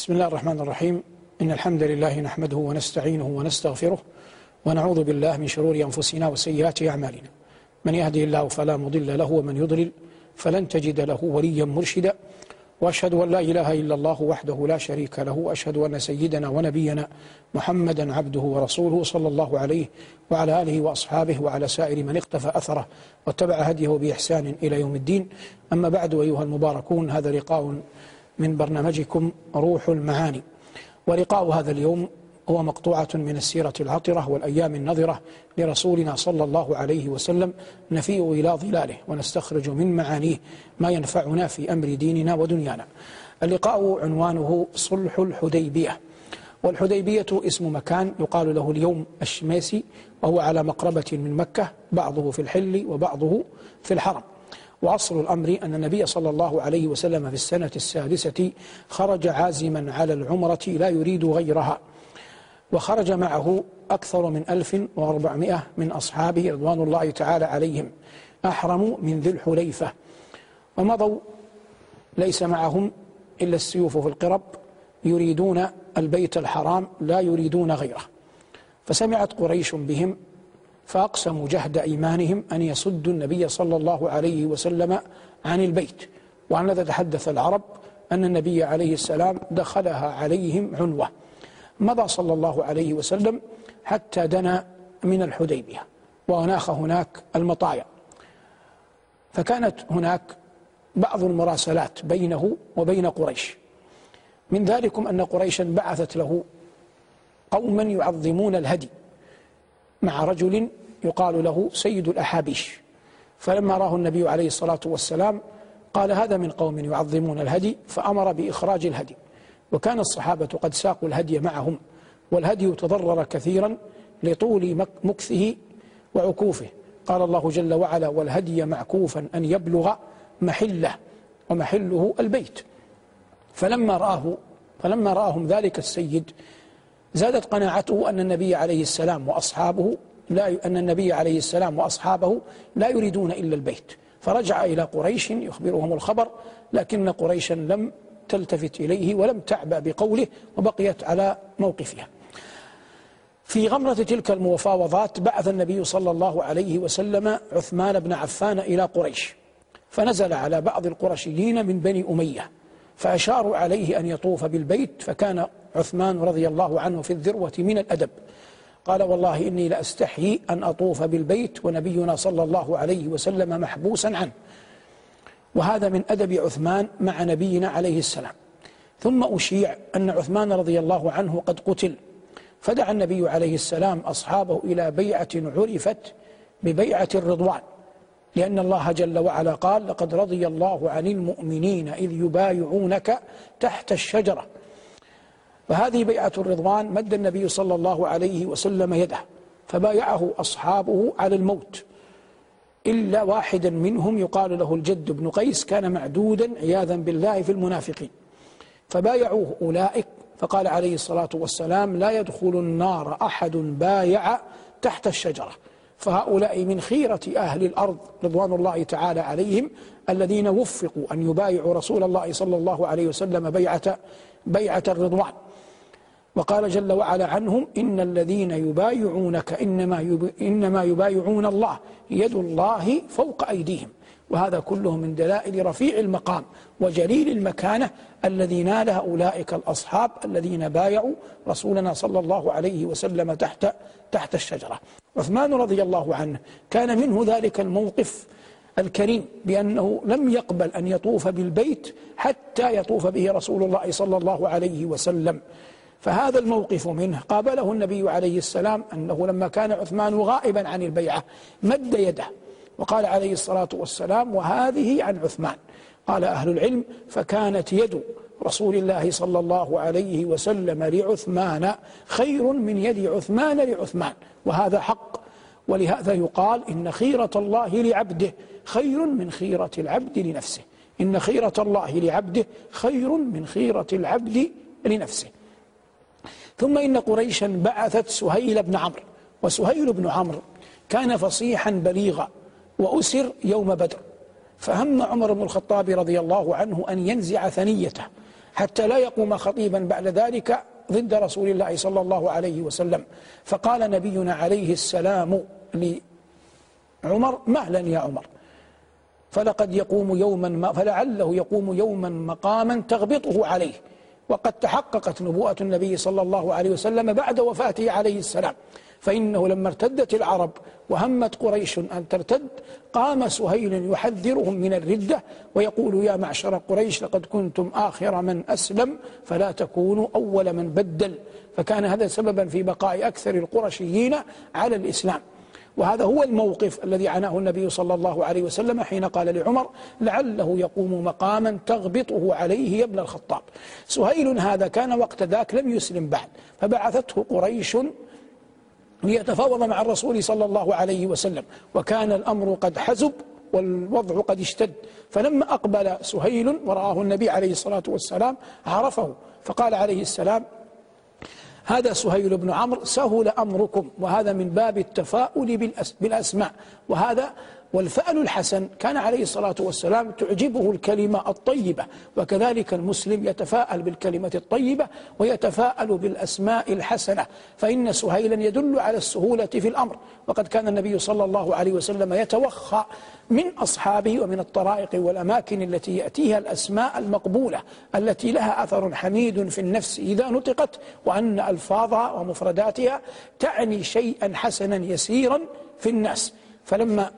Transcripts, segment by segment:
بسم الله الرحمن الرحيم. إن الحمد لله نحمده ونستعينه ونستغفره ونعوذ بالله من شرور أنفسنا وسيئات أعمالنا. من يهدي الله فلا مضل له ومن يضلل فلن تجد له وليا مرشدا. وأشهد أن لا إله إلا الله وحده لا شريك له. وأشهد أن سيدنا ونبينا محمدا عبده ورسوله صلى الله عليه وعلى آله وأصحابه وعلى سائر من اقتفى أثره واتبع هديه بإحسان إلى يوم الدين. أما بعد أيها المباركون هذا لقاء من برنامجكم روح المعاني. ولقاء هذا اليوم هو مقطوعة من السيرة العطرة والأيام النظرة لرسولنا صلى الله عليه وسلم نفيء إلى ظلاله ونستخرج من معانيه ما ينفعنا في أمر ديننا ودنيانا. اللقاء عنوانه صلح الحديبية. والحديبية اسم مكان يقال له اليوم الشميسي وهو على مقربة من مكة بعضه في الحل وبعضه في الحرم. وأصل الأمر أن النبي صلى الله عليه وسلم في السنة السادسة خرج عازما على العمرة لا يريد غيرها وخرج معه أكثر من ألف وأربعمائة من أصحابه رضوان الله تعالى عليهم أحرموا من ذي الحليفة ومضوا ليس معهم إلا السيوف في القرب يريدون البيت الحرام لا يريدون غيره فسمعت قريش بهم فأقسموا جهد إيمانهم أن يصدوا النبي صلى الله عليه وسلم عن البيت. وعن هذا تحدث العرب أن النبي عليه السلام دخلها عليهم عنوة. مضى صلى الله عليه وسلم حتى دنا من الحديبية وأناخ هناك المطايا. فكانت هناك بعض المراسلات بينه وبين قريش. من ذلكم أن قريشا بعثت له قوما يعظمون الهدي مع رجل يقال له سيد الأحابيش. فلما راه النبي عليه الصلاة والسلام قال هذا من قوم يعظمون الهدي فأمر بإخراج الهدي. وكان الصحابة قد ساقوا الهدي معهم والهدي تضرر كثيرا لطول مكثه وعكوفه. قال الله جل وعلا والهدي معكوفا أن يبلغ محله ومحله البيت. فلما رآه فلما رآهم ذلك السيد زادت قناعته أن النبي عليه السلام وأصحابه لا أن النبي عليه السلام وأصحابه لا يريدون إلا البيت. فرجع إلى قريش يخبرهم الخبر لكن قريشا لم تلتفت إليه ولم تعبأ بقوله وبقيت على موقفها. في غمرة تلك المفاوضات بعث النبي صلى الله عليه وسلم عثمان بن عفان إلى قريش فنزل على بعض القرشيين من بني أمية فأشاروا عليه أن يطوف بالبيت فكان عثمان رضي الله عنه في الذروة من الأدب. قال والله إني لأستحيي أن أطوف بالبيت ونبينا صلى الله عليه وسلم محبوسا عنه. وهذا من أدب عثمان مع نبينا عليه السلام. ثم أشيع أن عثمان رضي الله عنه قد قتل. فدعا النبي عليه السلام أصحابه إلى بيعة عرفت ببيعة الرضوان لأن الله جل وعلا قال لقد رضي الله عن المؤمنين إذ يبايعونك تحت الشجرة فهذه بيعة الرضوان مد النبي صلى الله عليه وسلم يده فبايعه أصحابه على الموت. إلا واحدا منهم يقال له الجد بن قيس كان معدودا عياذا بالله في المنافقين. فبايعوه أولئك فقال عليه الصلاة والسلام لا يدخل النار أحد بايع تحت الشجرة. فهؤلاء من خيرة أهل الأرض رضوان الله تعالى عليهم الذين وفقوا أن يبايعوا رسول الله صلى الله عليه وسلم بيعة, بيعة الرضوان. وقال جل وعلا عنهم إن الذين يبايعونك إنما, إنما يبايعون الله يد الله فوق أيديهم. وهذا كله من دلائل رفيع المقام وجليل المكانة الذي نالها أولئك الأصحاب الذين بايعوا رسولنا صلى الله عليه وسلم تحت تحت الشجرة. عثمان رضي الله عنه كان منه ذلك الموقف الكريم بأنه لم يقبل أن يطوف بالبيت حتى يطوف به رسول الله صلى الله عليه وسلم. فهذا الموقف منه. قابله النبي عليه السلام أنه لما كان عثمان غائبا عن البيعة مد يده وقال عليه الصلاة والسلام وهذه عن عثمان. قال أهل العلم فكانت يد رسول الله صلى الله عليه وسلم لعثمان خير من يد عثمان لعثمان وهذا حق. ولهذا يقال إن خيرة الله لعبده خير من خيرة العبد لنفسه. إن خيرة الله لعبده خير من خيرة العبد لنفسه. ثم إن قريشا بعثت سهيل بن عمرو وسهيل بن عمرو كان فصيحا بليغا وأسر يوم بدر فهم عمر بن الخطاب رضي الله عنه أن ينزع ثنيته حتى لا يقوم خطيبا بعد ذلك ضد رسول الله صلى الله عليه وسلم. فقال نبينا عليه السلام لعمر مهلا يا عمر؟ فلقد يقوم يوما ما فلعله يقوم يوما مقاما تغبطه عليه. وقد تحققت نبوءة النبي صلى الله عليه وسلم بعد وفاته عليه السلام. فإنه لما ارتدت العرب وهمت قريش أن ترتد قام سهيل يحذرهم من الردة ويقول يا معشر قريش لقد كنتم آخر من أسلم فلا تكونوا أول من بدل. فكان هذا سببا في بقاء أكثر القرشيين على الإسلام. وهذا هو الموقف الذي عناه النبي صلى الله عليه وسلم حين قال لعمر لعله يقوم مقاما تغبطه عليه يا ابن الخطاب. سهيل هذا كان وقت ذاك لم يسلم بعد فبعثته قريش ليتفاوض مع الرسول صلى الله عليه وسلم وكان الأمر قد حزب والوضع قد اشتد. فلما أقبل سهيل ورآه النبي عليه الصلاة والسلام عرفه فقال عليه السلام هذا سهيل بن عمرو سهل أمركم وهذا من باب التفاؤل بالأسماء وهذا والفأل الحسن كان عليه الصلاة والسلام تعجبه الكلمة الطيبة وكذلك المسلم يتفاءل بالكلمة الطيبة ويتفاءل بالأسماء الحسنة فإن سهيلا يدل على السهولة في الأمر. وقد كان النبي صلى الله عليه وسلم يتوخى من أصحابه ومن الطرائق والأماكن التي يأتيها الأسماء المقبولة التي لها أثر حميد في النفس إذا نطقت وأن ألفاظها ومفرداتها تعني شيئا حسنا يسيرا في الناس. فلما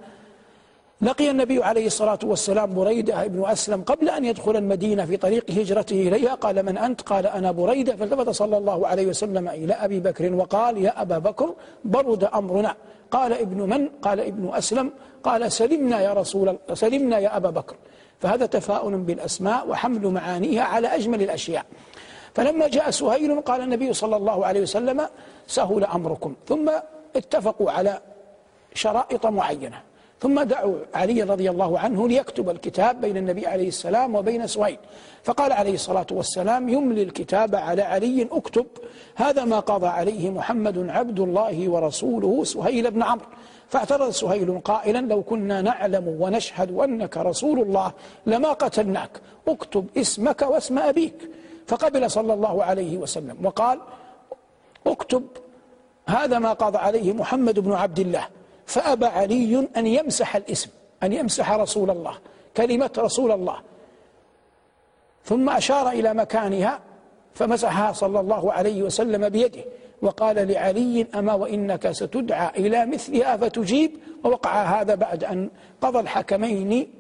لقي النبي عليه الصلاة والسلام بريدة بن أسلم قبل أن يدخل المدينة في طريق هجرته إليها. قال من أنت؟ قال أنا بريدة. فالتفت صلى الله عليه وسلم إلى أبي بكر وقال يا أبا بكر برد أمرنا. قال ابن من؟ قال ابن أسلم. قال سلمنا يا رسول سلمنا يا أبا بكر. فهذا تفاؤل بالأسماء وحمل معانيها على أجمل الأشياء. فلما جاء سهيل قال النبي صلى الله عليه وسلم سهل أمركم. ثم اتفقوا على شرائط معينة. ثم دعوا علي رضي الله عنه ليكتب الكتاب بين النبي عليه السلام وبين سهيل فقال عليه الصلاة والسلام يملي الكتاب على علي اكتب. هذا ما قضى عليه محمد عبد الله ورسوله سهيل بن عمرو. فاعترض سهيل قائلا لو كنا نعلم ونشهد أنك رسول الله لما قتلناك. اكتب اسمك واسم أبيك. فقبل صلى الله عليه وسلم وقال اكتب. هذا ما قضى عليه محمد بن عبد الله. فأبى علي أن يمسح الاسم أن يمسح رسول الله كلمة رسول الله. ثم أشار إلى مكانها فمسحها صلى الله عليه وسلم بيده وقال لعلي أما وإنك ستدعى إلى مثلها فتجيب؟ ووقع هذا بعد أن قضى الحكمين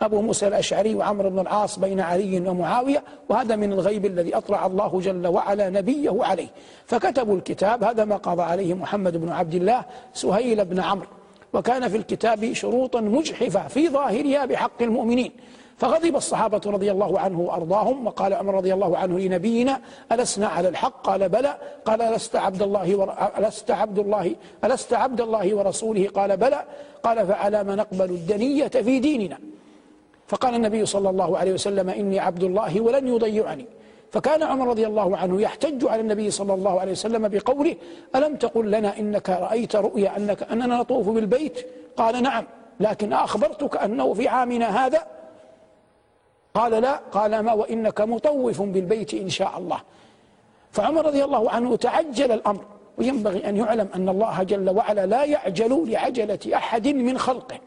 أبو موسى الأشعري وعمر بن العاص بين علي ومعاوية وهذا من الغيب الذي أطلع الله جل وعلا نبيه عليه. فكتبوا الكتاب هذا ما قضى عليه محمد بن عبد الله سهيل بن عمرو. وكان في الكتاب شروطا مجحفة في ظاهرها بحق المؤمنين. فغضب الصحابة رضي الله عنه وأرضاهم وقال عمر رضي الله عنه لنبينا ألسنا على الحق؟ قال بلى. قال ألست عبد الله. ألست عبد الله ألست عبد الله ورسوله؟ قال بلى. قال فعلى ما نقبل الدنية في ديننا. فقال النبي صلى الله عليه وسلم إني عبد الله ولن يضيعني. فكان عمر رضي الله عنه يحتج على النبي صلى الله عليه وسلم بقوله ألم تقل لنا إنك رأيت رؤيا أنك أننا نطوف بالبيت؟ قال نعم لكن أخبرتك أنه في عامنا هذا؟ قال لا. قال ما وإنك مطوف بالبيت إن شاء الله. فعمر رضي الله عنه تعجل الأمر وينبغي أن يعلم أن الله جل وعلا لا يعجل لعجلة أحد من خلقه.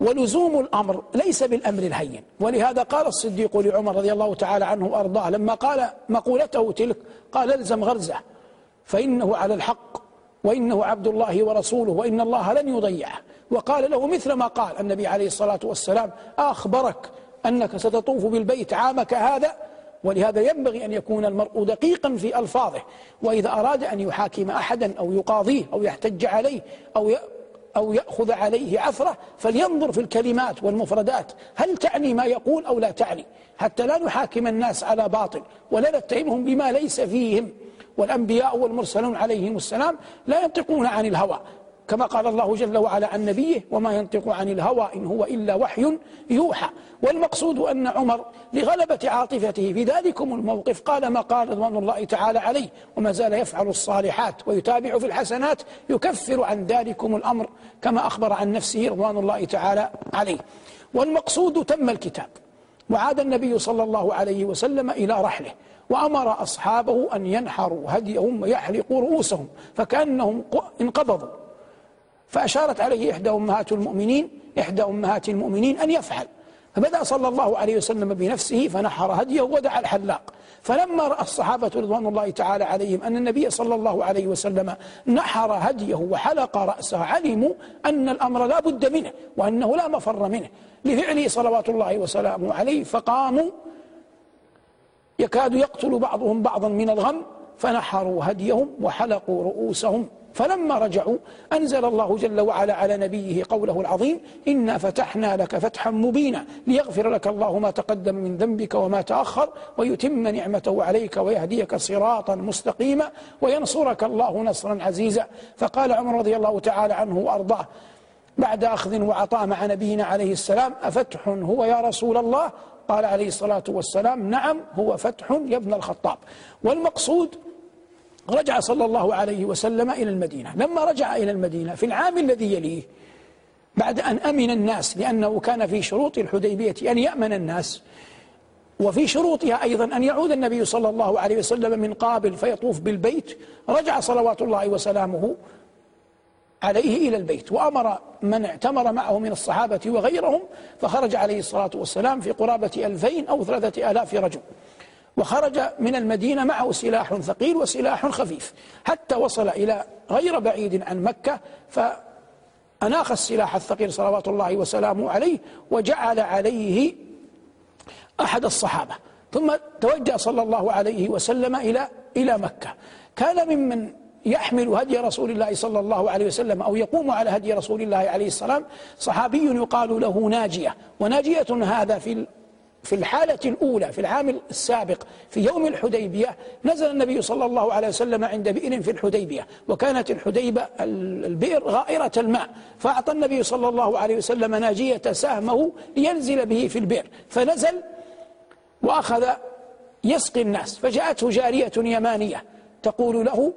ولزوم الأمر ليس بالأمر الهين. ولهذا قال الصديق لعمر رضي الله تعالى عنه وأرضاه لما قال مقولته تلك قال الزم غرزة فإنه على الحق وإنه عبد الله ورسوله وإن الله لن يضيعه. وقال له مثل ما قال النبي عليه الصلاة والسلام أخبرك أنك ستطوف بالبيت عامك هذا ولهذا ينبغي أن يكون المرء دقيقا في ألفاظه. وإذا أراد أن يحاكم أحدا أو يقاضيه أو يحتج عليه أو أو يأخذ عليه عثرة فلينظر في الكلمات والمفردات. هل تعني ما يقول أو لا تعني؟ حتى لا نحاكم الناس على باطل ولا نتهمهم بما ليس فيهم. والأنبياء والمرسلون عليهم السلام لا ينطقون عن الهوى. كما قال الله جل وعلا عن نبيه وما ينطق عن الهوى إن هو إلا وحي يوحى. والمقصود أن عمر لغلبة عاطفته في ذلكم الموقف قال ما قال رضوان الله تعالى عليه وما زال يفعل الصالحات ويتابع في الحسنات يكفر عن ذلكم الأمر كما أخبر عن نفسه رضوان الله تعالى عليه. والمقصود تم الكتاب. وعاد النبي صلى الله عليه وسلم إلى رحله وأمر أصحابه أن ينحروا هديهم ويحلقوا رؤوسهم فكأنهم انقبضوا. فأشارت عليه إحدى أمهات المؤمنين إحدى أمهات المؤمنين أن يفعل. فبدأ صلى الله عليه وسلم بنفسه فنحر هديه ودعا الحلاق. فلما رأى الصحابة رضوان الله تعالى عليهم أن النبي صلى الله عليه وسلم نحر هديه وحلق رأسه علموا أن الأمر لا بد منه وأنه لا مفر منه. لفعله صلوات الله وسلامه عليه فقاموا. يكاد يقتل بعضهم بعضا من الغم فنحروا هديهم وحلقوا رؤوسهم. فلما رجعوا أنزل الله جل وعلا على نبيه قوله العظيم إنا فتحنا لك فتحا مبينا ليغفر لك الله ما تقدم من ذنبك وما تأخر ويتم نعمته عليك ويهديك صراطا مستقيما وينصرك الله نصرا عزيزا. فقال عمر رضي الله تعالى عنه وأرضاه بعد أخذ وعطاء مع نبينا عليه السلام أفتح هو يا رسول الله؟ قال عليه الصلاة والسلام نعم هو فتح يا ابن الخطاب. والمقصود رجع صلى الله عليه وسلم إلى المدينة. لما رجع إلى المدينة في العام الذي يليه بعد أن أمن الناس لأنه كان في شروط الحديبية أن يأمن الناس وفي شروطها أيضا أن يعود النبي صلى الله عليه وسلم من قابل فيطوف بالبيت رجع صلوات الله وسلامه عليه إلى البيت وأمر من اعتمر معه من الصحابة وغيرهم فخرج عليه الصلاة والسلام في قرابة ألفين أو ثلاثة آلاف رجل. وخرج من المدينة معه سلاح ثقيل وسلاح خفيف. حتى وصل إلى غير بعيد عن مكة فأناخ السلاح الثقيل صلوات الله وسلامه عليه وجعل عليه أحد الصحابة. ثم توجه صلى الله عليه وسلم إلى إلى مكة. كان ممن يحمل هدي رسول الله صلى الله عليه وسلم أو يقوم على هدي رسول الله عليه السلام صحابي يقال له ناجية. وناجية هذا في في الحالة الأولى في العام السابق في يوم الحديبية نزل النبي صلى الله عليه وسلم عند بئر في الحديبية وكانت الحديبة البئر غائرة الماء فأعطى النبي صلى الله عليه وسلم ناجية سهمه لينزل به في البئر فنزل وأخذ يسقي الناس فجاءته جارية يمانية تقول له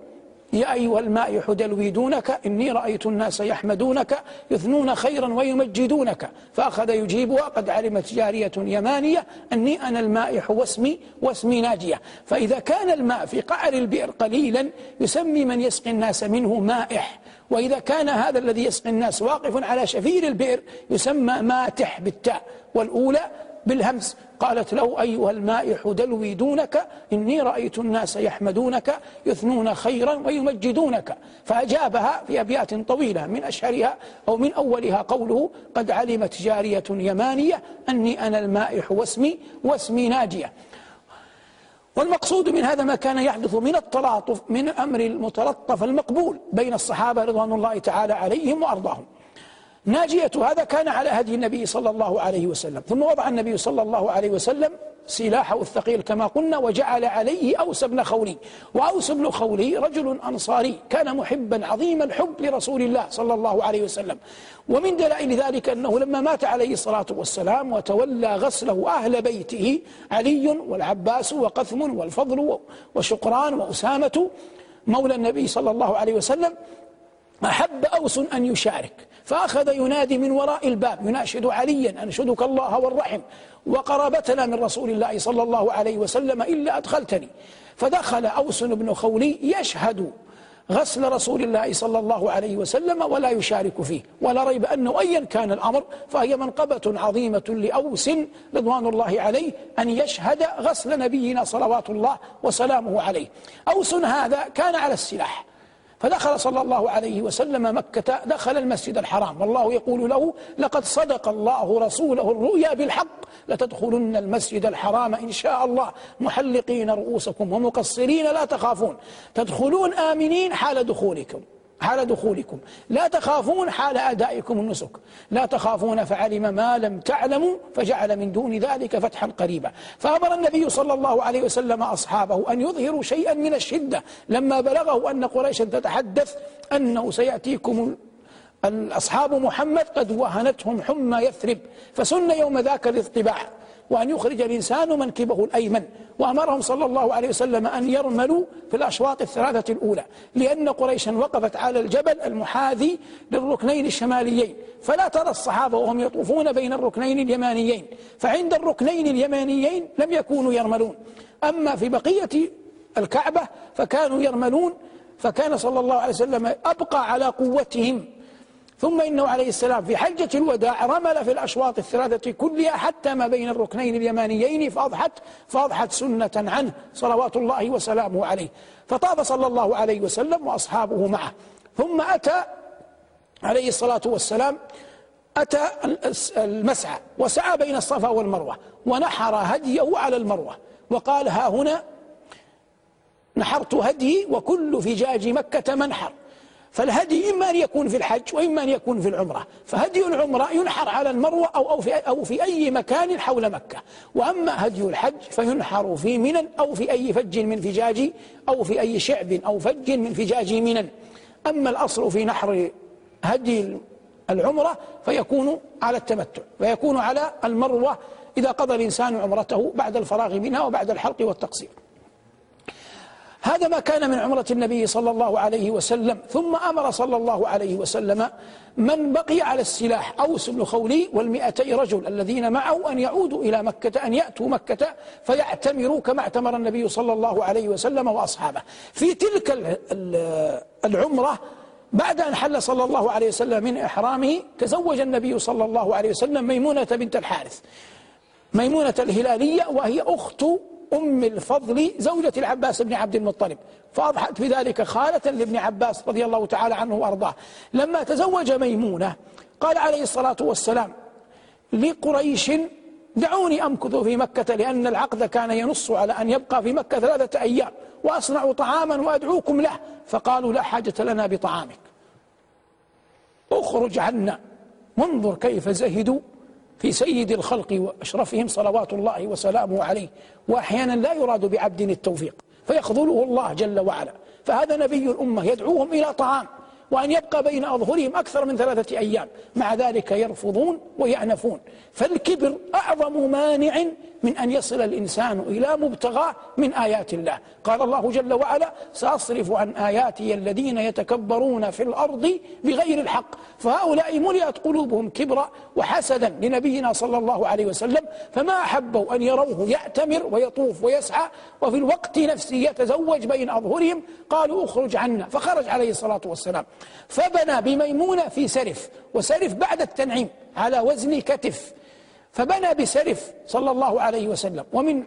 يا أيها الماء حدلوي دونك إني رأيت الناس يحمدونك يثنون خيرا ويمجدونك. فأخذ يجيبها قد علمت جارية يمانية أني أنا المائح واسمي واسمي ناجية. فإذا كان الماء في قعر البئر قليلا يسمي من يسقي الناس منه مائح. وإذا كان هذا الذي يسقي الناس واقف على شفير البئر يسمى ماتح بالتاء. والأولى بالهمس قالت له أيها المائح دلوي دونك إني رأيت الناس يحمدونك يثنون خيرا ويمجدونك. فأجابها في أبيات طويلة من أشهرها أو من أولها قوله قد علمت جارية يمانية أني أنا المائح واسمي واسمي ناجية. والمقصود من هذا ما كان يحدث من التلاطف من أمر المتلطف المقبول بين الصحابة رضوان الله تعالى عليهم وأرضاهم. ناجية هذا كان على هدي النبي صلى الله عليه وسلم. ثم وضع النبي صلى الله عليه وسلم سلاحه الثقيل كما قلنا وجعل عليه أوس بن خولي. وأوس بن خولي رجل أنصاري كان محبا عظيم الحب لرسول الله صلى الله عليه وسلم. ومن دلائل ذلك أنه لما مات عليه الصلاة والسلام وتولى غسله أهل بيته علي والعباس وقثم والفضل وشقران وأسامة مولى النبي صلى الله عليه وسلم أحب أوس أن يشارك. فأخذ ينادي من وراء الباب يناشد عليا أنشدك الله والرحم. وقرابتنا من رسول الله صلى الله عليه وسلم إلا أدخلتني. فدخل أوس بن خولي يشهد غسل رسول الله صلى الله عليه وسلم ولا يشارك فيه. ولا ريب أنه أيا كان الأمر فهي منقبة عظيمة لأوس رضوان الله عليه أن يشهد غسل نبينا صلوات الله وسلامه عليه. أوس هذا كان على السلاح. فدخل صلى الله عليه وسلم مكة دخل المسجد الحرام. والله يقول له لقد صدق الله رسوله الرؤيا بالحق لتدخلن المسجد الحرام إن شاء الله. محلقين رؤوسكم ومقصرين لا تخافون. تدخلون آمنين حال دخولكم. حال دخولكم. لا تخافون حال أدائكم النسك. لا تخافون فعلم ما لم تعلموا فجعل من دون ذلك فتحا قريبا. فأمر النبي صلى الله عليه وسلم أصحابه أن يظهروا شيئا من الشدة. لما بلغه أن قريشا تتحدث أنه سيأتيكم أصحاب محمد قد وهنتهم حمى يثرب. فسن يوم ذاك الاطباع وأن يخرج الإنسان منكبه الأيمن. وأمرهم صلى الله عليه وسلم أن يرملوا في الأشواط الثلاثة الأولى لأن قريشا وقفت على الجبل المحاذي للركنين الشماليين. فلا ترى الصحابة وهم يطوفون بين الركنين اليمانيين. فعند الركنين اليمانيين لم يكونوا يرملون. أما في بقية الكعبة فكانوا يرملون. فكان صلى الله عليه وسلم أبقى على قوتهم. ثم إنه عليه السلام في حجة الوداع رمل في الأشواط الثلاثة كلها حتى ما بين الركنين اليمانيين فأضحت فأضحت سنة عنه صلوات الله وسلامه عليه. فطاف صلى الله عليه وسلم وأصحابه معه. ثم أتى عليه الصلاة والسلام أتى المسعى وسعى بين الصفا والمروة ونحر هديه على المروة وقال ها هنا نحرت هدي وكل فجاج مكة منحر. فالهدي إما أن يكون في الحج وإما أن يكون في العمرة. فهدي العمرة ينحر على المروة أو, أو, في, أو في أي مكان حول مكة. وأما هدي الحج فينحر في منى أو في أي فج من فجاج أو في أي شعب أو فج من فجاج منى. أما الأصل في نحر هدي العمرة فيكون على التمتع ويكون على المروة إذا قضى الإنسان عمرته بعد الفراغ منها وبعد الحلق والتقصير. هذا ما كان من عمرة النبي صلى الله عليه وسلم. ثم أمر صلى الله عليه وسلم من بقي على السلاح أوس بن خولي والمئتي رجل الذين معه أن يعودوا إلى مكة أن يأتوا مكة فيعتمروا كما اعتمر النبي صلى الله عليه وسلم وأصحابه. في تلك العمرة بعد أن حل صلى الله عليه وسلم من إحرامه تزوج النبي صلى الله عليه وسلم ميمونة بنت الحارث. ميمونة الهلالية وهي أخت أم الفضل زوجة العباس بن عبد المطلب. فأضحت بذلك خالة لابن عباس رضي الله تعالى عنه وأرضاه. لما تزوج ميمونة قال عليه الصلاة والسلام لقريش دعوني أمكث في مكة لأن العقد كان ينص على أن يبقى في مكة ثلاثة أيام وأصنع طعاما وأدعوكم له. فقالوا لا حاجة لنا بطعامك. اخرج عنا وانظر كيف زهدوا. في سيد الخلق وأشرفهم صلوات الله وسلامه عليه وأحيانا لا يراد بعبد التوفيق فيخذله الله جل وعلا. فهذا نبي الأمة يدعوهم إلى طعام. وأن يبقى بين أظهرهم أكثر من ثلاثة أيام. مع ذلك يرفضون ويأنفون. فالكبر أعظم مانع من أن يصل الإنسان إلى مبتغاه من آيات الله. قال الله جل وعلا سأصرف عن آياتي الذين يتكبرون في الأرض بغير الحق. فهؤلاء ملئت قلوبهم كبرا وحسدا لنبينا صلى الله عليه وسلم. فما أحبوا أن يروه يأتمر ويطوف ويسعى وفي الوقت نفسه يتزوج بين أظهرهم. قالوا اخرج عنا. فخرج عليه الصلاة والسلام. فبنى بميمونة في سرف وسرف بعد التنعيم على وزن كتف. فبنى بسرف صلى الله عليه وسلم. ومن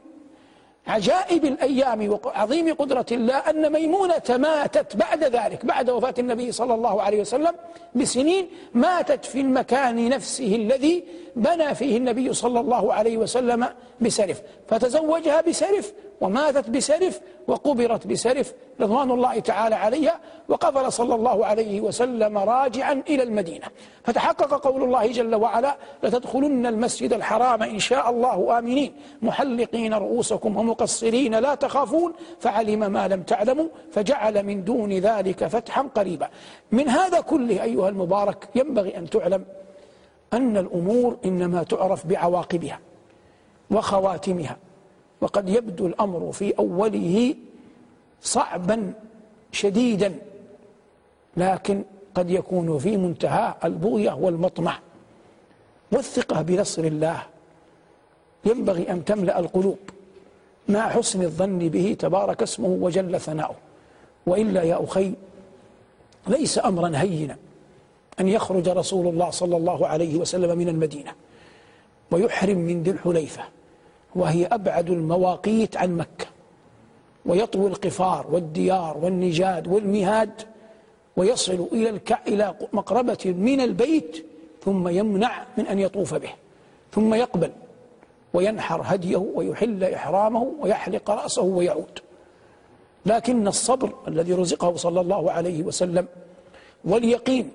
عجائب الأيام وعظيم قدرة الله أن ميمونة ماتت بعد ذلك بعد وفاة النبي صلى الله عليه وسلم بسنين ماتت في المكان نفسه الذي بنى فيه النبي صلى الله عليه وسلم بسرف. فتزوجها بسرف وماتت بسرف وقبرت بسرف رضوان الله تعالى عليها وقفل صلى الله عليه وسلم راجعا إلى المدينة. فتحقق قول الله جل وعلا لتدخلن المسجد الحرام إن شاء الله آمنين. محلقين رؤوسكم ومقصرين لا تخافون. فعلم ما لم تعلموا فجعل من دون ذلك فتحا قريبا. من هذا كله أيها المبارك ينبغي أن تعلم أن الأمور إنما تعرف بعواقبها وخواتمها. وقد يبدو الأمر في أوله صعبا شديدا لكن قد يكون في منتهى البغية والمطمع. والثقة بنصر الله. ينبغي أن تملأ القلوب. مع حسن الظن به تبارك اسمه وجل ثناؤه. وإلا يا أخي ليس أمرا هينا أن يخرج رسول الله صلى الله عليه وسلم من المدينة ويحرم من ذي الحليفة. وهي أبعد المواقيت عن مكة ويطوي القفار والديار والنجاد والمهاد ويصل إلى. إلى مقربة من البيت ثم يمنع من أن يطوف به ثم يقبل وينحر هديه ويحل إحرامه ويحلق رأسه ويعود لكن الصبر الذي رزقه صلى الله عليه وسلم واليقين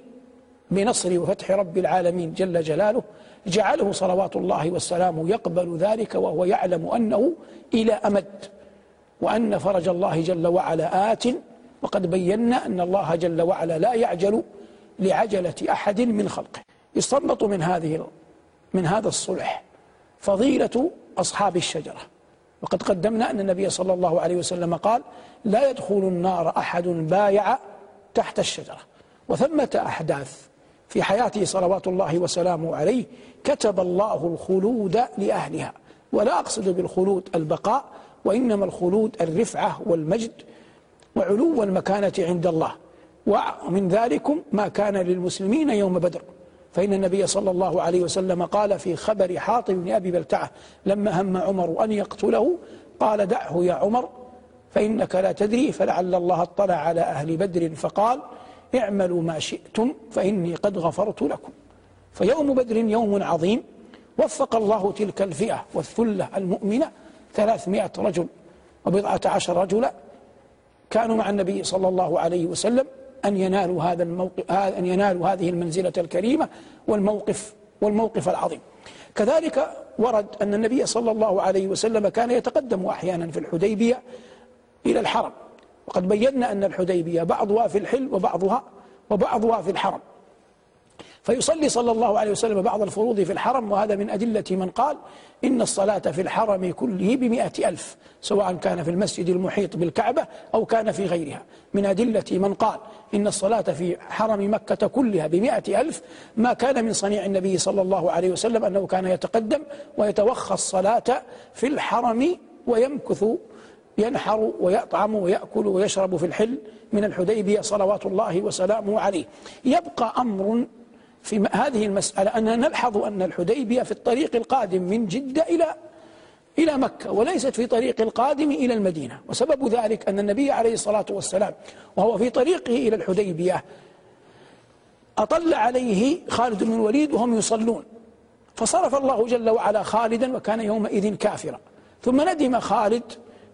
بنصر وفتح رب العالمين جل جلاله جعله صلوات الله والسلام يقبل ذلك وهو يعلم أنه إلى أمد وأن فرج الله جل وعلا آت. وقد بينا أن الله جل وعلا لا يعجل لعجلة أحد من خلقه. يستنبط من هذه من هذا الصلح فضيلة أصحاب الشجرة. وقد قدمنا أن النبي صلى الله عليه وسلم قال لا يدخل النار أحد بايع تحت الشجرة. وثمة أحداث في حياته صلوات الله وسلامه عليه كتب الله الخلود لأهلها. ولا أقصد بالخلود البقاء وإنما الخلود الرفعة والمجد وعلو المكانة عند الله. ومن ذلكم ما كان للمسلمين يوم بدر. فإن النبي صلى الله عليه وسلم قال في خبر حاطب بن أبي بلتعة لما هم عمر أن يقتله قال دعه يا عمر فإنك لا تدري فلعل الله اطلع على أهل بدر فقال اعملوا ما شئتم فإني قد غفرت لكم. فيوم بدر يوم عظيم وفق الله تلك الفئة والثلة المؤمنة ثلاثمائة رجل وبضعة عشر رجلا. كانوا مع النبي صلى الله عليه وسلم أن ينالوا هذا الموقف أن ينالوا هذه المنزلة الكريمة والموقف والموقف العظيم. كذلك ورد أن النبي صلى الله عليه وسلم كان يتقدم أحيانا في الحديبية إلى الحرم. وقد بينا أن الحديبية بعضها في الحل وبعضها وبعضها في الحرم. فيصلي صلى الله عليه وسلم بعض الفروض في الحرم وهذا من أدلة من قال إن الصلاة في الحرم كله بمئة ألف سواء كان في المسجد المحيط بالكعبة أو كان في غيرها. من أدلة من قال إن الصلاة في حرم مكة كلها بمئة ألف ما كان من صنيع النبي صلى الله عليه وسلم أنه كان يتقدم ويتوخى الصلاة في الحرم ويمكث ينحر ويطعم ويأكل ويشرب في الحل من الحديبية صلوات الله وسلامه عليه. يبقى أمر في هذه المسألة أننا نلحظ أن الحديبية في الطريق القادم من جدة إلى إلى مكة وليست في طريق القادم إلى المدينة. وسبب ذلك أن النبي عليه الصلاة والسلام وهو في طريقه إلى الحديبية أطل عليه خالد بن الوليد وهم يصلون. فصرف الله جل وعلا خالدا وكان يومئذ كافرا. ثم ندم خالد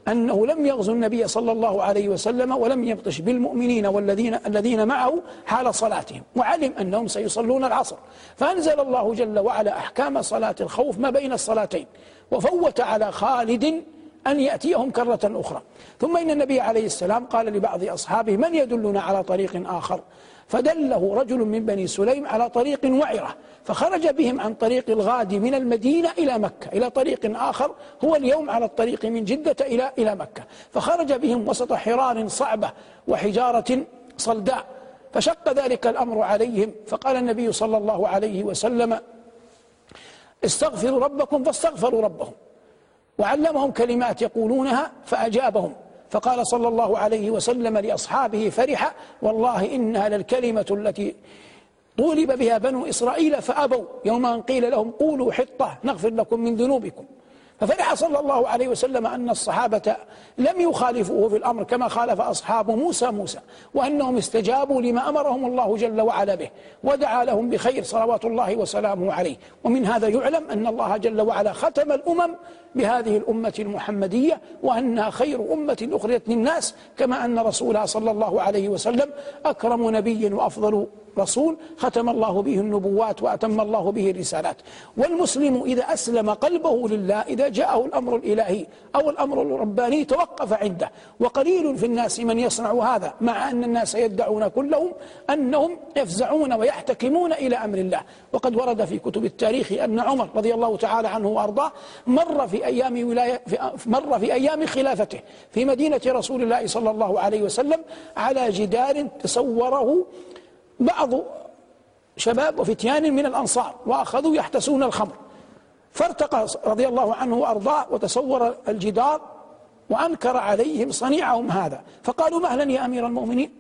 أنه لم يغزو النبي صلى الله عليه وسلم ولم يبطش بالمؤمنين والذين الذين معه حال صلاتهم. وعلم أنهم سيصلون العصر. فأنزل الله جل وعلا أحكام صلاة الخوف ما بين الصلاتين. وفوت على خالد أن يأتيهم كرة أخرى. ثم إن النبي عليه السلام قال لبعض أصحابه من يدلنا على طريق آخر؟ فدله رجل من بني سليم على طريق وعرة فخرج بهم عن طريق الغادي من المدينة إلى مكة إلى طريق آخر هو اليوم على الطريق من جدة إلى إلى مكة. فخرج بهم وسط حرار صعبة وحجارة صلداء فشق ذلك الأمر عليهم. فقال النبي صلى الله عليه وسلم استغفروا ربكم فاستغفروا ربهم. وعلمهم كلمات يقولونها فأجابهم. فقال صلى الله عليه وسلم لأصحابه فرح والله إنها للكلمة التي طولب بها بنو إسرائيل فأبوا. يوم أن قيل لهم قولوا حطة نغفر لكم من ذنوبكم. ففرح صلى الله عليه وسلم أن الصحابة لم يخالفوه في الأمر كما خالف أصحاب موسى موسى وأنهم استجابوا لما أمرهم الله جل وعلا به ودعا لهم بخير صلوات الله وسلامه عليه. ومن هذا يعلم أن الله جل وعلا ختم الأمم بهذه الأمة المحمدية وأنها خير أمة أخرجت للناس كما أن رسولها صلى الله عليه وسلم أكرم نبي وأفضل رسول ختم الله به النبوات وأتم الله به الرسالات. والمسلم إذا أسلم قلبه لله إذا جاءه الأمر الإلهي أو الأمر الرباني توقف عنده. وقليل في الناس من يصنع هذا مع أن الناس يدعون كلهم أنهم يفزعون ويحتكمون إلى أمر الله. وقد ورد في كتب التاريخ أن عمر رضي الله تعالى عنه وأرضاه مر في أيام ولاية في مر في أيام خلافته في مدينة رسول الله صلى الله عليه وسلم على جدار تصوره بعض شباب وفتيان من الأنصار وأخذوا يحتسون الخمر. فارتقى رضي الله عنه وأرضاه وتصور الجدار وأنكر عليهم صنيعهم هذا. فقالوا مهلا يا أمير المؤمنين؟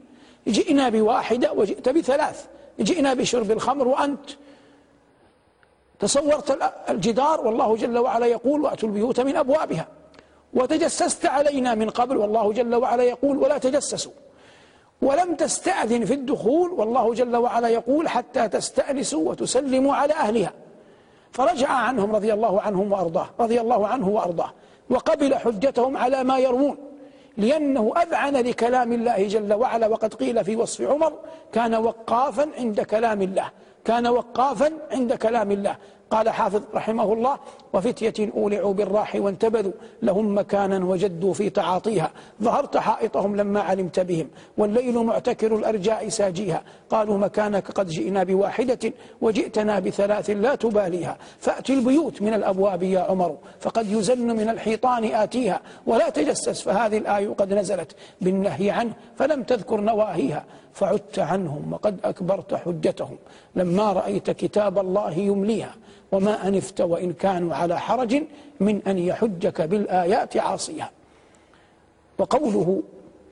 جئنا بواحدة وجئت بثلاث. جئنا بشرب الخمر وأنت. تصورت الجدار والله جل وعلا يقول وأتوا البيوت من أبوابها. وتجسست علينا من قبل والله جل وعلا يقول ولا تجسسوا. ولم تستأذن في الدخول والله جل وعلا يقول حتى تستأنسوا وتسلموا على أهلها. فرجع عنهم رضي الله عنهم وأرضاه رضي الله عنه وأرضاه وقبل حجتهم على ما يروون لأنه أذعن لكلام الله جل وعلا وقد قيل في وصف عمر كان وقافا عند كلام الله كان وقافا عند كلام الله. قال حافظ رحمه الله وفتية أولعوا بالراح وانتبذوا لهم مكانا وجدوا في تعاطيها. ظهرت حائطهم لما علمت بهم والليل معتكر الأرجاء ساجيها. قالوا مكانك قد جئنا بواحدة وجئتنا بثلاث لا تباليها. فأتي البيوت من الأبواب يا عمر فقد يزن من الحيطان آتيها. ولا تجسس فهذه الآية قد نزلت بالنهي عنه فلم تذكر نواهيها. فعدت عنهم وقد أكبرت حجتهم. لما رأيت كتاب الله يمليها وما أنفت وإن كانوا على حرج من أن يحجك بالآيات عاصيها. وقوله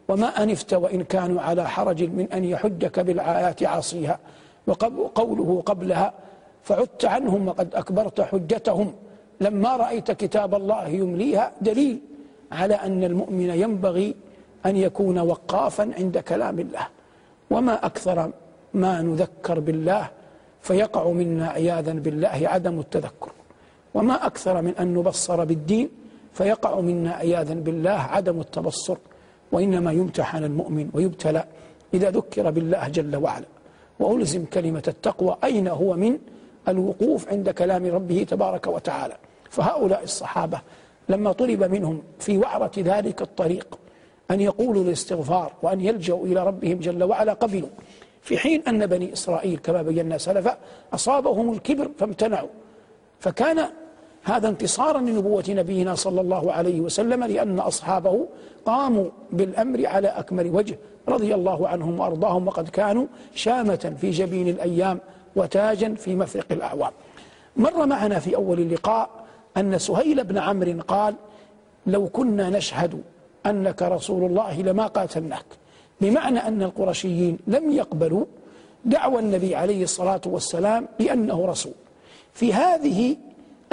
وما أنفت وإن كانوا على حرج من أن يحجك بالآيات عاصيها. وقوله قبلها فعدت عنهم وقد أكبرت حجتهم. لما رأيت كتاب الله يمليها دليل على أن المؤمن ينبغي أن يكون وقافا عند كلام الله. وما أكثر ما نذكر بالله فيقع منا عياذا بالله عدم التذكر. وما أكثر من أن نبصر بالدين فيقع منا عياذا بالله عدم التبصر. وإنما يمتحن المؤمن ويبتلى إذا ذكر بالله جل وعلا. وألزم كلمة التقوى أين هو من؟ الوقوف عند كلام ربه تبارك وتعالى. فهؤلاء الصحابة لما طلب منهم في وعرة ذلك الطريق أن يقولوا الاستغفار وأن يلجأوا إلى ربهم جل وعلا. قبلوا في حين أن بني إسرائيل كما بينا سلفا أصابهم الكبر فامتنعوا. فكان هذا انتصارا لنبوة نبينا صلى الله عليه وسلم لأن أصحابه قاموا بالأمر على أكمل وجه رضي الله عنهم وأرضاهم. وقد كانوا شامة في جبين الأيام وتاجا في مفرق الأعوام. مر معنا في أول اللقاء أن سهيل بن عمرو قال لو كنا نشهد أنك رسول الله لما قاتلناك. بمعنى أن القرشيين لم يقبلوا دعوى النبي عليه الصلاة والسلام بأنه رسول. في هذه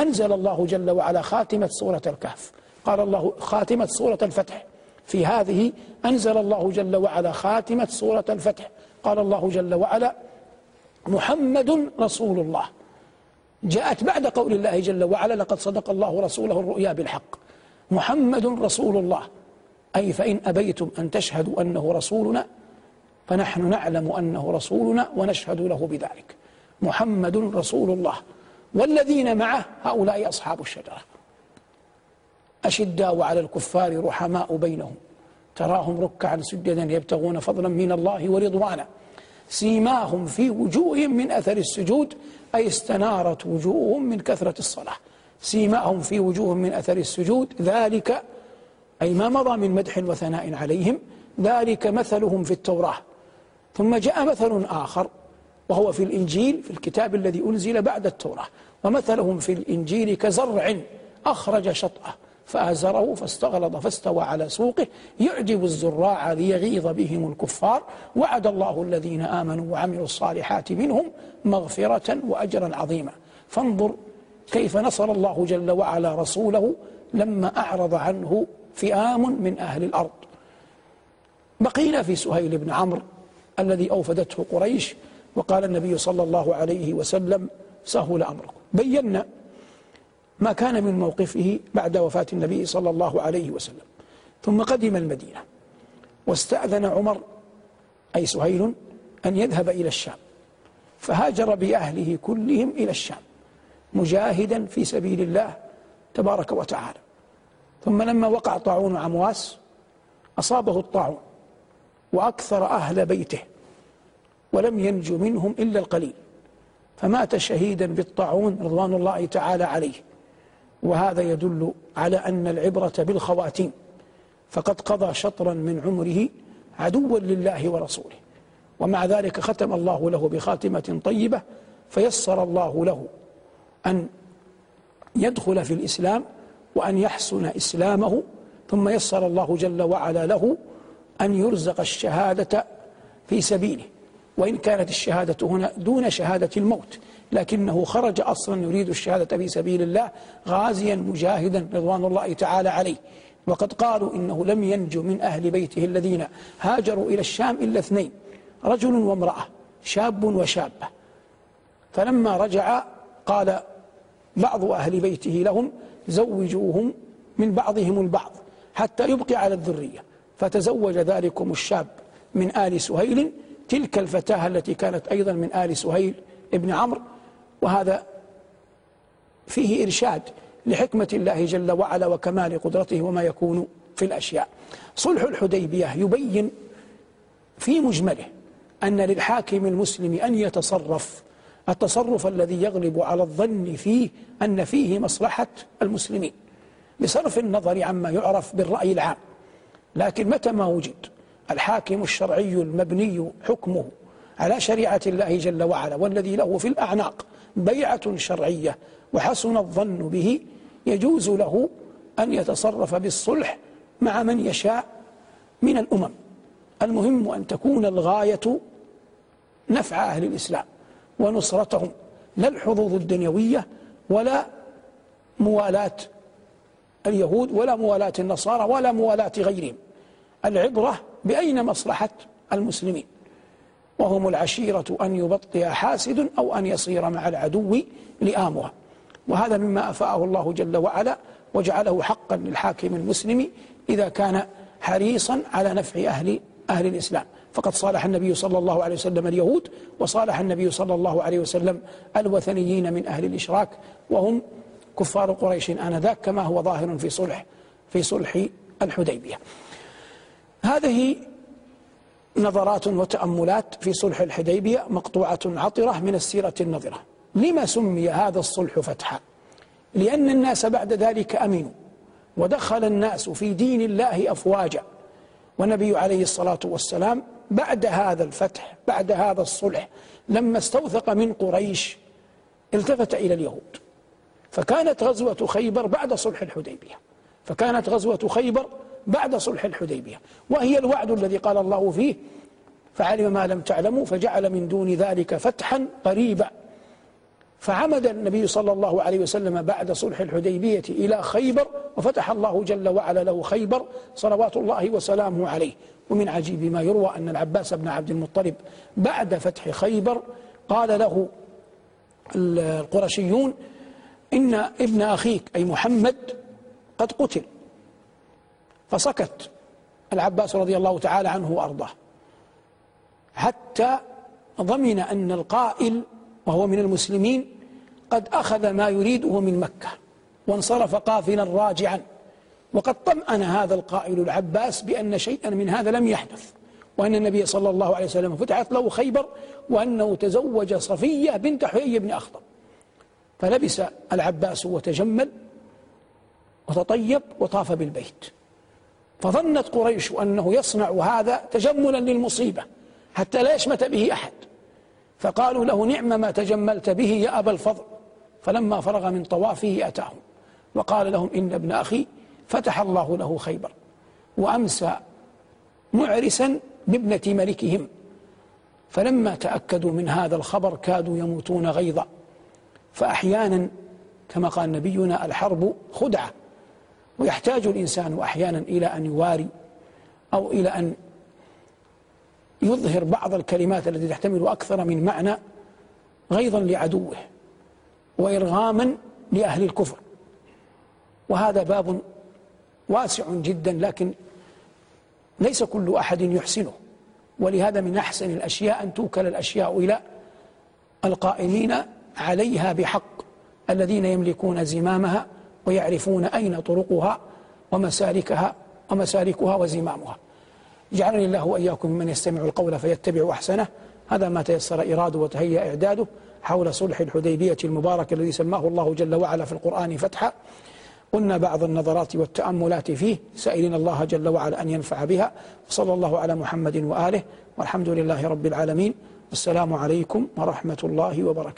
أنزل الله جل وعلا خاتمة سورة الكهف. قال الله خاتمة سورة الفتح. في هذه أنزل الله جل وعلا خاتمة سورة الفتح. قال الله جل وعلا محمد رسول الله. جاءت بعد قول الله جل وعلا لقد صدق الله رسوله الرؤيا بالحق. محمد رسول الله. أي فإن أبيتم أن تشهدوا أنه رسولنا فنحن نعلم أنه رسولنا ونشهد له بذلك. محمد رسول الله. والذين معه هؤلاء أصحاب الشجرة. أشداء على الكفار رحماء بينهم. تراهم ركعا سجدا يبتغون فضلا من الله ورضوانا سيماهم في وجوههم من أثر السجود أي استنارت وجوههم من كثرة الصلاة. سيماهم في وجوههم من أثر السجود ذلك أي ما مضى من مدح وثناء عليهم ذلك مثلهم في التوراة. ثم جاء مثل آخر وهو في الإنجيل في الكتاب الذي أنزل بعد التوراة. ومثلهم في الإنجيل كزرع أخرج شطأه فآزره فاستغلظ فاستوى على سوقه. يعجب الزراع ليغيظ بهم الكفار. وعد الله الذين آمنوا وعملوا الصالحات منهم مغفرة وأجرا عظيما. فانظر كيف نصر الله جل وعلا رسوله لما أعرض عنه فئام من أهل الأرض. بقينا في سهيل بن عمرو الذي أوفدته قريش وقال النبي صلى الله عليه وسلم سهل أمركم. بينا ما كان من موقفه بعد وفاة النبي صلى الله عليه وسلم. ثم قدم المدينة واستأذن عمر أي سهيل أن يذهب إلى الشام فهاجر بأهله كلهم إلى الشام مجاهدا في سبيل الله تبارك وتعالى. ثم لما وقع طاعون عمواس أصابه الطاعون وأكثر أهل بيته ولم ينجو منهم إلا القليل فمات شهيدا بالطاعون رضوان الله تعالى عليه. وهذا يدل على أن العبرة بالخواتيم فقد قضى شطرا من عمره عدوا لله ورسوله. ومع ذلك ختم الله له بخاتمة طيبة فيسر الله له أن يدخل في الإسلام وأن يحسن إسلامه ثم يسر الله جل وعلا له أن يرزق الشهادة في سبيله. وإن كانت الشهادة هنا دون شهادة الموت لكنه خرج أصلا يريد الشهادة في سبيل الله غازيا مجاهدا رضوان الله تعالى عليه. وقد قالوا إنه لم ينجو من أهل بيته الذين هاجروا إلى الشام إلا اثنين رجل وامرأة شاب وشابة. فلما رجع قال بعض أهل بيته لهم زوجوهم من بعضهم البعض حتى يبقي على الذرية. فتزوج ذلكم الشاب من آل سهيل. تلك الفتاة التي كانت أيضا من آل سهيل ابن عمرو. وهذا فيه إرشاد لحكمة الله جل وعلا وكمال قدرته وما يكون في الأشياء. صلح الحديبية يبين في مجمله أن للحاكم المسلم أن يتصرف التصرف الذي يغلب على الظن فيه أن فيه مصلحة المسلمين بصرف النظر عما يعرف بالرأي العام. لكن متى ما وجد الحاكم الشرعي المبني حكمه على شريعة الله جل وعلا والذي له في الأعناق بيعة شرعية وحسن الظن به يجوز له أن يتصرف بالصلح مع من يشاء من الأمم. المهم أن تكون الغاية نفع أهل الإسلام. ونصرتهم لا الحظوظ الدنيوية ولا موالاة اليهود ولا موالاة النصارى ولا موالاة غيرهم. العبرة بأين مصلحة المسلمين؟ وهم العشيرة أن يبطئ حاسد أو أن يصير مع العدو لآمها وهذا مما أفاءه الله جل وعلا وجعله حقا للحاكم المسلم إذا كان حريصا على نفع أهل أهل الإسلام. فقد صالح النبي صلى الله عليه وسلم اليهود وصالح النبي صلى الله عليه وسلم الوثنيين من أهل الإشراك وهم كفار قريش آنذاك كما هو ظاهر في صلح في صلح الحديبية. هذه نظرات وتأملات في صلح الحديبية مقطوعة عطرة من السيرة النظرة. لما سمي هذا الصلح فتحا؟ لأن الناس بعد ذلك أمنوا ودخل الناس في دين الله أفواجا. والنبي عليه الصلاة والسلام بعد هذا الفتح بعد هذا الصلح لما استوثق من قريش التفت إلى اليهود. فكانت غزوة خيبر بعد صلح الحديبية. فكانت غزوة خيبر بعد صلح الحديبية. وهي الوعد الذي قال الله فيه فعلم ما لم تعلموا فجعل من دون ذلك فتحا قريبا. فعمد النبي صلى الله عليه وسلم بعد صلح الحديبية إلى خيبر وفتح الله جل وعلا له خيبر صلوات الله وسلامه عليه. ومن عجيب ما يروى أن العباس بن عبد المطلب بعد فتح خيبر قال له القرشيون إن ابن أخيك أي محمد قد قتل. فسكت العباس رضي الله تعالى عنه وأرضاه. حتى ضمن أن القائل وهو من المسلمين قد أخذ ما يريده من مكة وانصرف قافلا راجعا. وقد طمأن هذا القائل العباس بأن شيئا من هذا لم يحدث وأن النبي صلى الله عليه وسلم فتحت له خيبر وأنه تزوج صفية بنت حيي بن أخطب. فلبس العباس وتجمل وتطيب وطاف بالبيت. فظنت قريش أنه يصنع هذا تجملا للمصيبة حتى لا يشمت به أحد. فقالوا له نعم ما تجملت به يا أبا الفضل. فلما فرغ من طوافه أتاهم وقال لهم إن ابن أخي فتح الله له خيبر وأمسى معرسا بابنة ملكهم. فلما تأكدوا من هذا الخبر كادوا يموتون غيظا. فأحيانا كما قال نبينا الحرب خدعة. ويحتاج الإنسان أحيانا إلى أن يواري أو إلى أن يظهر بعض الكلمات التي تحتمل أكثر من معنى غيظا لعدوه وإرغاما لأهل الكفر. وهذا باب واسع جدا لكن ليس كل أحد يحسنه. ولهذا من أحسن الأشياء أن توكل الأشياء إلى القائمين عليها بحق الذين يملكون زمامها ويعرفون أين طرقها ومسالكها ومسالكها وزمامها. جعلني الله وإياكم ممن يستمع القول فيتبع أحسنه. هذا ما تيسر إراده وتهيأ إعداده حول صلح الحديبية المبارك الذي سماه الله جل وعلا في القرآن فتحا. قلنا بعض النظرات والتأملات فيه سائلين الله جل وعلا أن ينفع بها. وصلى الله على محمد وآله والحمد لله رب العالمين. والسلام عليكم ورحمة الله وبركاته.